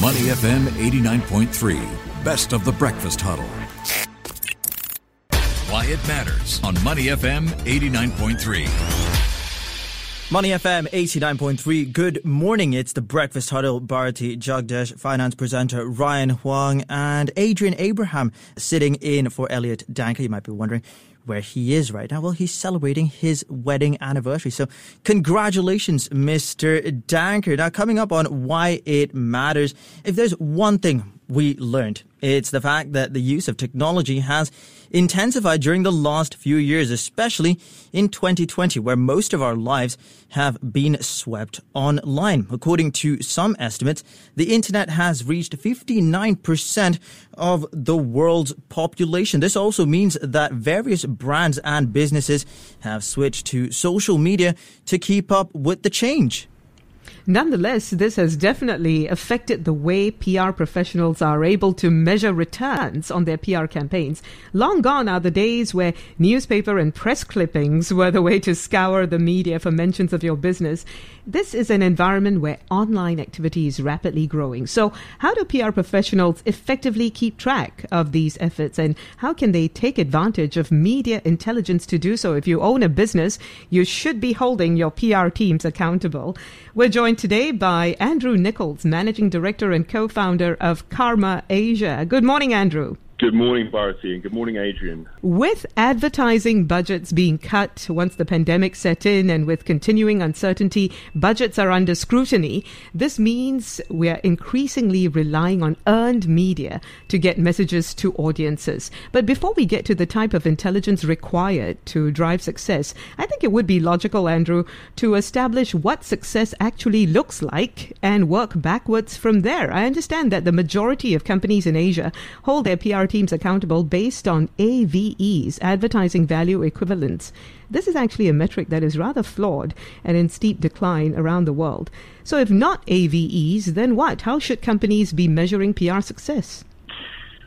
Money FM 89.3, best of the breakfast huddle. Why it matters on Money FM 89.3. Money FM 89.3. Good morning. It's the Breakfast Huddle. Bharati Jagdish, finance presenter Ryan Huang, and Adrian Abraham sitting in for Elliot Danker. You might be wondering, where he is right now? Well, he's celebrating his wedding anniversary. So, congratulations, Mr. Danker. Now, coming up on why it matters, if there's one thing we learned, it's the fact that the use of technology has intensified during the last few years, especially in 2020, where most of our lives have been swept online. According to some estimates, the internet has reached 59% of the world's population. This also means that various brands and businesses have switched to social media to keep up with the change. Nonetheless, this has definitely affected the way PR professionals are able to measure returns on their PR campaigns. Long gone are the days where newspaper and press clippings were the way to scour the media for mentions of your business. This is an environment where online activity is rapidly growing. So, how do PR professionals effectively keep track of these efforts and how can they take advantage of media intelligence to do so? If you own a business, you should be holding your PR teams accountable. We're joined today by Andrew Nicholls, Managing Director and co founder of CARMA Asia. Good morning, Andrew. Good morning, Bharati, and good morning, Adrian. With advertising budgets being cut once the pandemic set in and with continuing uncertainty, budgets are under scrutiny. This means we are increasingly relying on earned media to get messages to audiences. But before we get to the type of intelligence required to drive success, I think it would be logical, Andrew, to establish what success actually looks like and work backwards from there. I understand that the majority of companies in Asia hold their PR teams accountable based on AVEs, advertising value equivalents. This is actually a metric that is rather flawed and in steep decline around the world. So, if not AVEs, then what? How should companies be measuring PR success?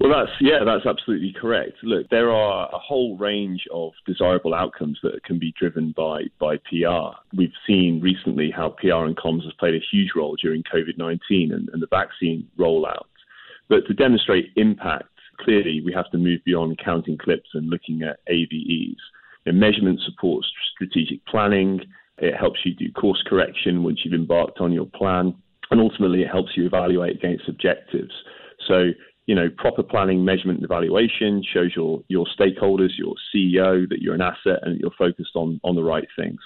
Well, that's yeah, that's absolutely correct. Look, there are a whole range of desirable outcomes that can be driven by by PR. We've seen recently how PR and comms has played a huge role during COVID nineteen and, and the vaccine rollout. But to demonstrate impact clearly we have to move beyond counting clips and looking at AVEs. measurement supports strategic planning. It helps you do course correction once you've embarked on your plan. And ultimately, it helps you evaluate against objectives. So, you know, proper planning, measurement, and evaluation shows your, your stakeholders, your CEO, that you're an asset and you're focused on, on the right things.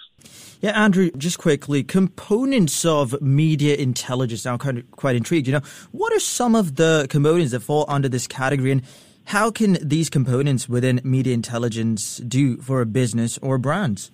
Yeah, Andrew, just quickly, components of media intelligence. Now, I'm kind of quite intrigued. You know, what are some of the components that fall under this category, and how can these components within media intelligence do for a business or brands?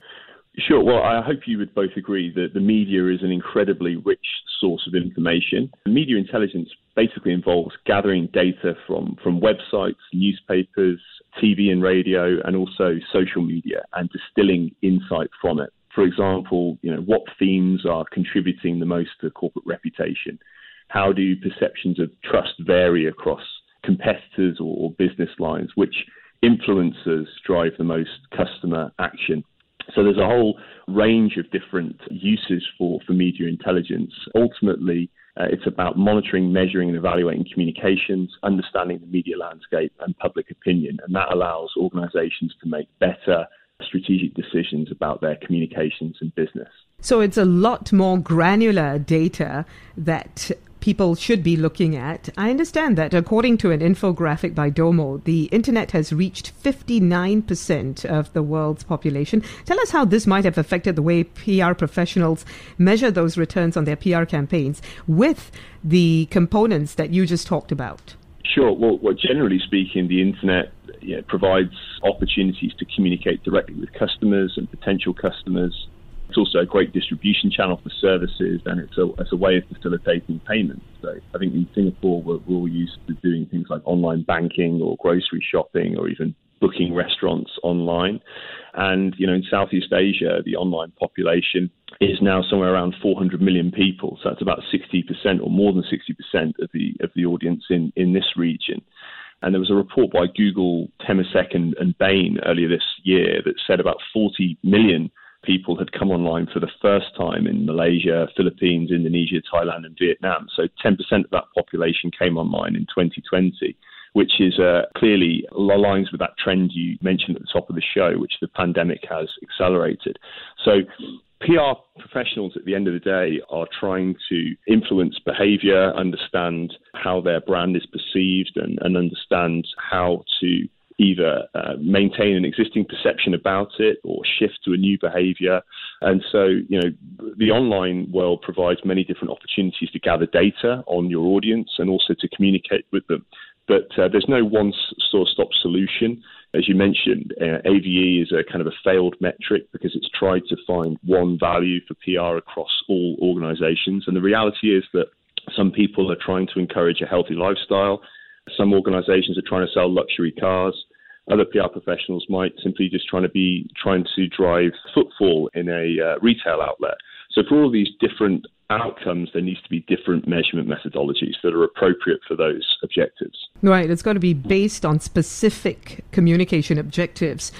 Sure. Well, I hope you would both agree that the media is an incredibly rich source of information. Media intelligence basically involves gathering data from, from websites, newspapers, TV and radio, and also social media, and distilling insight from it. For example, you know, what themes are contributing the most to corporate reputation? How do perceptions of trust vary across competitors or, or business lines? Which influencers drive the most customer action? So there's a whole range of different uses for, for media intelligence. Ultimately, uh, it's about monitoring, measuring, and evaluating communications, understanding the media landscape and public opinion. And that allows organizations to make better strategic decisions about their communications and business. So it's a lot more granular data that people should be looking at. I understand that according to an infographic by Domo, the internet has reached 59% of the world's population. Tell us how this might have affected the way PR professionals measure those returns on their PR campaigns with the components that you just talked about. Sure. Well, well generally speaking, the internet you know, provides opportunities to communicate directly with customers and potential customers. It's also a great distribution channel for services, and it's a, it's a way of facilitating payments. So I think in Singapore, we're, we're all used to doing things like online banking or grocery shopping or even booking restaurants online. And, you know, in Southeast Asia, the online population is now somewhere around 400 million people. So that's about 60% or more than 60% of the, of the audience in, in this region. And there was a report by Google, Temasek, and, and Bain earlier this year that said about 40 million people had come online for the first time in Malaysia, Philippines, Indonesia, Thailand, and Vietnam. So 10% of that population came online in 2020 which is uh, clearly aligns with that trend you mentioned at the top of the show, which the pandemic has accelerated. So PR professionals at the end of the day are trying to influence behavior, understand how their brand is perceived, and, and understand how to either uh, maintain an existing perception about it or shift to a new behavior. And so, you know, the online world provides many different opportunities to gather data on your audience and also to communicate with them. But uh, there's no one source stop solution. As you mentioned, uh, AVE is a kind of a failed metric because it's tried to find one value for PR across all organizations. And the reality is that some people are trying to encourage a healthy lifestyle. Some organizations are trying to sell luxury cars. Other PR professionals might simply just trying to be trying to drive footfall in a uh, retail outlet. So for all these different outcomes, there needs to be different measurement methodologies that are appropriate for those objectives. Right. It's got to be based on specific communication objectives.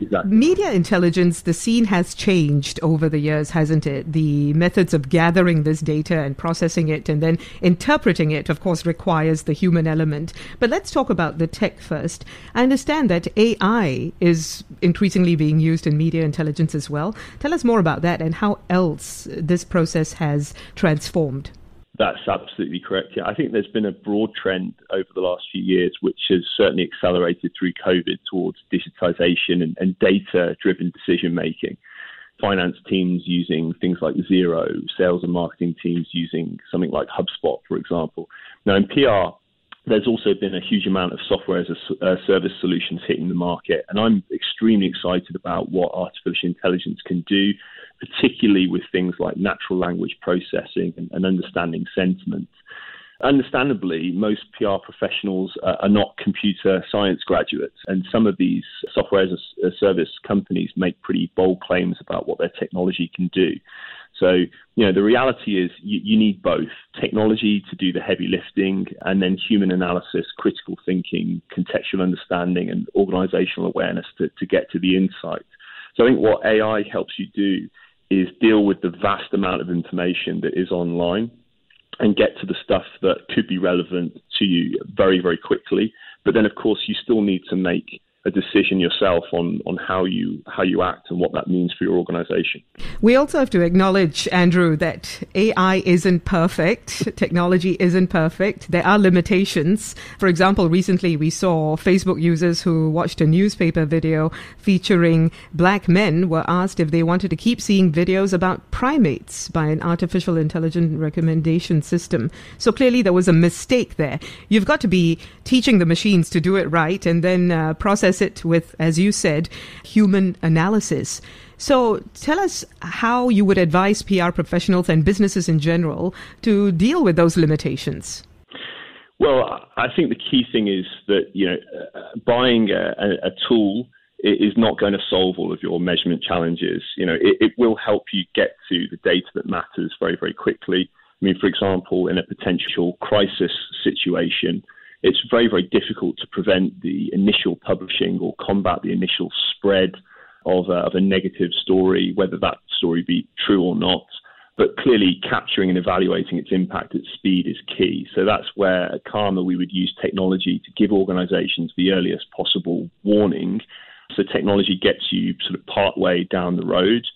Exactly. Media intelligence, the scene has changed over the years, hasn't it? The methods of gathering this data and processing it and then interpreting it, of course, requires the human element. But let's talk about the tech first. I understand that AI is increasingly being used in media intelligence as well. Tell us more about that and how else this process has transformed. That's absolutely correct. Yeah, I think there's been a broad trend over the last few years, which has certainly accelerated through COVID towards digitization and, and data driven decision making. Finance teams using things like Xero, sales and marketing teams using something like HubSpot, for example. Now, in PR, there's also been a huge amount of software as a uh, service solutions hitting the market, and I'm extremely excited about what artificial intelligence can do particularly with things like natural language processing and, and understanding sentiment. Understandably, most PR professionals uh, are not computer science graduates, and some of these software as a service companies make pretty bold claims about what their technology can do. So, you know, the reality is you, you, need both technology to do the heavy lifting and then human analysis, critical thinking, contextual understanding, and organizational awareness to, to get to the insight. So, I think what AI helps you do is deal with the vast amount of information that is online and get to the stuff that could be relevant to you very, very quickly. But then, of course, you still need to make a decision yourself on, on how you how you act and what that means for your organization. We also have to acknowledge, Andrew, that AI isn't perfect. Technology isn't perfect. There are limitations. For example, recently we saw Facebook users who watched a newspaper video featuring black men were asked if they wanted to keep seeing videos about primates by an artificial intelligent recommendation system. So clearly there was a mistake there. You've got to be teaching the machines to do it right and then uh, process process it with, as you said, human analysis. So tell us how you would advise PR professionals and businesses in general to deal with those limitations. Well, I think the key thing is that you know buying a, a, tool is not going to solve all of your measurement challenges. You know, it, it will help you get to the data that matters very, very quickly. I mean, for example, in a potential crisis situation, it's very, very difficult to prevent the initial publishing or combat the initial spread of a, of a negative story, whether that story be true or not. But clearly, capturing and evaluating its impact at speed is key. So that's where at CARMA we would use technology to give organizations the earliest possible warning. So technology gets you sort of part way down the road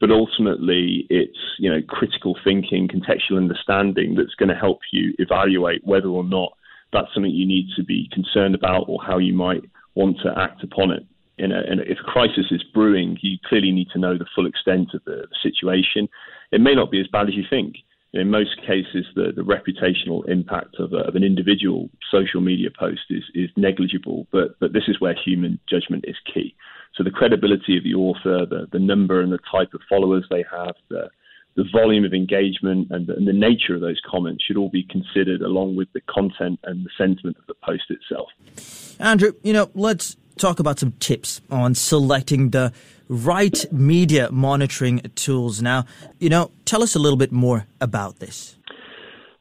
but ultimately it's you know critical thinking contextual understanding that's going to help you evaluate whether or not that's something you need to be concerned about or how you might want to act upon it. In a, in a, if a crisis is brewing, you clearly need to know the full extent of the, the situation. It may not be as bad as you think. In most cases, the, the reputational impact of, a, of an individual social media post is, is negligible, but, but this is where human judgment is key. So the credibility of the author, the, the number and the type of followers they have, the, the volume of engagement and the, and the, nature of those comments should all be considered along with the content and the sentiment of the post itself. Andrew, you know, let's talk about some tips on selecting the right media monitoring tools. Now, you know, tell us a little bit more about this.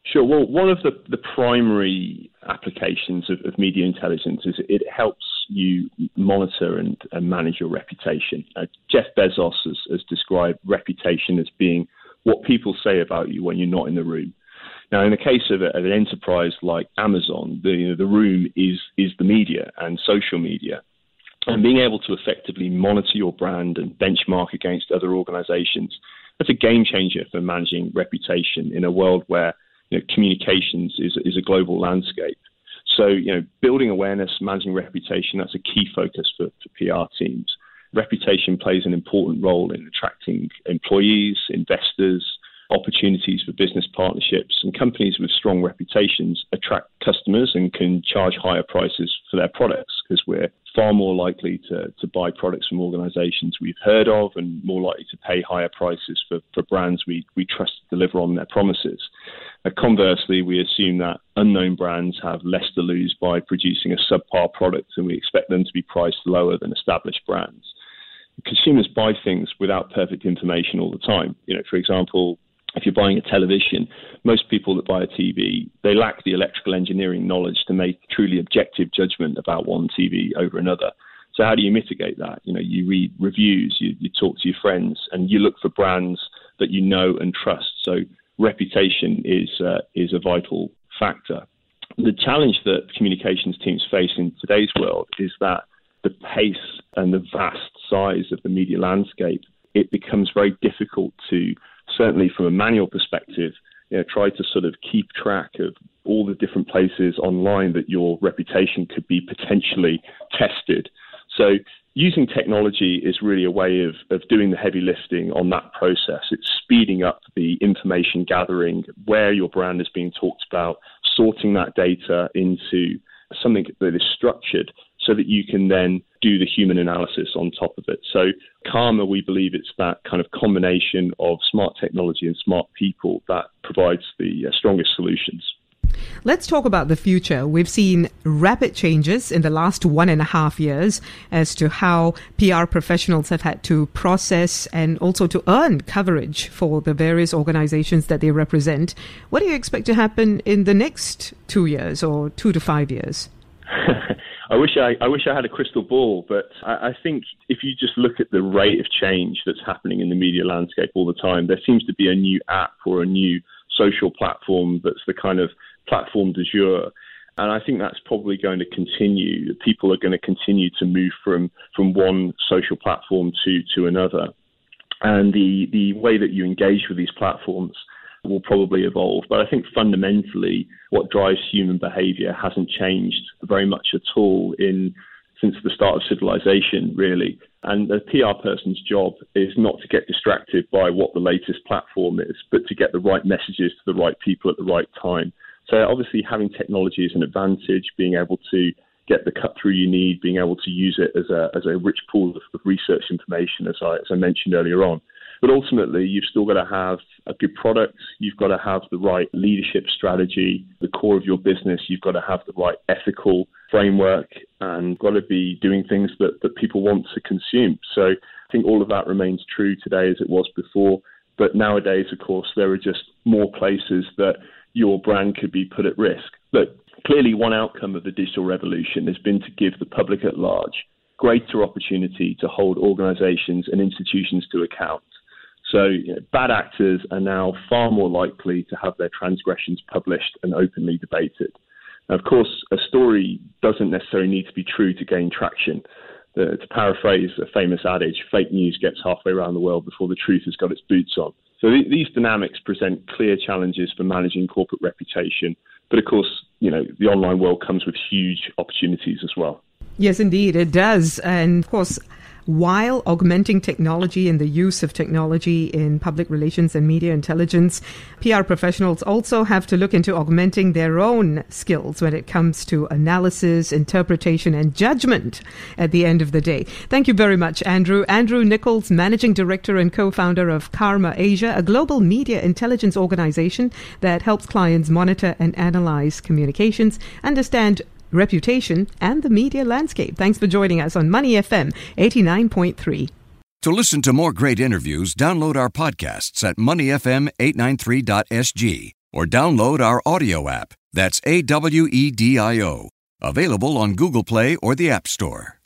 Sure. Well, one of the, the primary applications of, of media intelligence is it helps you monitor and, and manage your reputation. Uh, Jeff Bezos has, has described reputation as being what people say about you when you're not in the room. Now, in the case of, a, of an enterprise like Amazon, the, you know, the room is, is the media and social media. And being able to effectively monitor your brand and benchmark against other organizations, that's a game changer for managing reputation in a world where you know, communications is, is a global landscape. So, you know, building awareness, managing reputation, that's a key focus for, for PR teams. Reputation plays an important role in attracting employees, investors, opportunities for business partnerships, and companies with strong reputations attract customers and can charge higher prices for their products because we're far more likely to, to buy products from organizations we've heard of and more likely to pay higher prices for, for brands we, we trust to deliver on their promises. Uh, conversely, we assume that unknown brands have less to lose by producing a subpar product and we expect them to be priced lower than established brands. Consumers buy things without perfect information all the time. You know, for example, if you're buying a television, most people that buy a TV, they lack the electrical engineering knowledge to make truly objective judgment about one TV over another. So how do you mitigate that? You know, you read reviews, you, you talk to your friends, and you look for brands that you know and trust. So reputation is uh, is a vital factor. The challenge that communications teams face in today's world is that the pace and the vast size of the media landscape, it becomes very difficult to certainly from a manual perspective, you know, try to sort of keep track of all the different places online that your reputation could be potentially tested. So using technology is really a way of, of doing the heavy lifting on that process. It's speeding up the information gathering, where your brand is being talked about, sorting that data into something that is structured so that you can then do the human analysis on top of it. So, CARMA, we believe it's that kind of combination of smart technology and smart people that provides the uh, strongest solutions. Let's talk about the future. We've seen rapid changes in the last one and a half years as to how PR professionals have had to process and also to earn coverage for the various organizations that they represent. What do you expect to happen in the next two years or two to five years? I wish I, I wish I had a crystal ball, but I, I think if you just look at the rate of change that's happening in the media landscape all the time, there seems to be a new app or a new social platform that's the kind of platform du jour. And I think that's probably going to continue. People are going to continue to move from, from one social platform to, to another. And the, the way that you engage with these platforms will probably evolve. But I think fundamentally, what drives human behavior hasn't changed very much at all in since the start of civilization, really. And the PR person's job is not to get distracted by what the latest platform is, but to get the right messages to the right people at the right time. So obviously, having technology is an advantage. Being able to get the cut through you need, being able to use it as a as a rich pool of, of research information, as I as I mentioned earlier on. But ultimately, you've still got to have a good product. You've got to have the right leadership strategy, the core of your business. You've got to have the right ethical framework and got to be doing things that, that people want to consume. So I think all of that remains true today as it was before. But nowadays, of course, there are just more places that your brand could be put at risk. But clearly, one outcome of the digital revolution has been to give the public at large greater opportunity to hold organizations and institutions to account. So you know, bad actors are now far more likely to have their transgressions published and openly debated. Now, of course, a story doesn't necessarily need to be true to gain traction. The, to paraphrase a famous adage, fake news gets halfway around the world before the truth has got its boots on. So th- these dynamics present clear challenges for managing corporate reputation. But of course, you know, the online world comes with huge opportunities as well. Yes, indeed, it does. And of course, while augmenting technology and the use of technology in public relations and media intelligence, PR professionals also have to look into augmenting their own skills when it comes to analysis, interpretation, and judgment at the end of the day. Thank you very much, Andrew. Andrew Nicholls, Managing Director and co founder of CARMA Asia, a global media intelligence organization that helps clients monitor and analyze communications, understand reputation, and the media landscape. Thanks for joining us on Money FM 89.3. To listen to more great interviews, download our podcasts at moneyfm893.sg or download our audio app. That's A W E D I O. Available on Google Play or the App Store.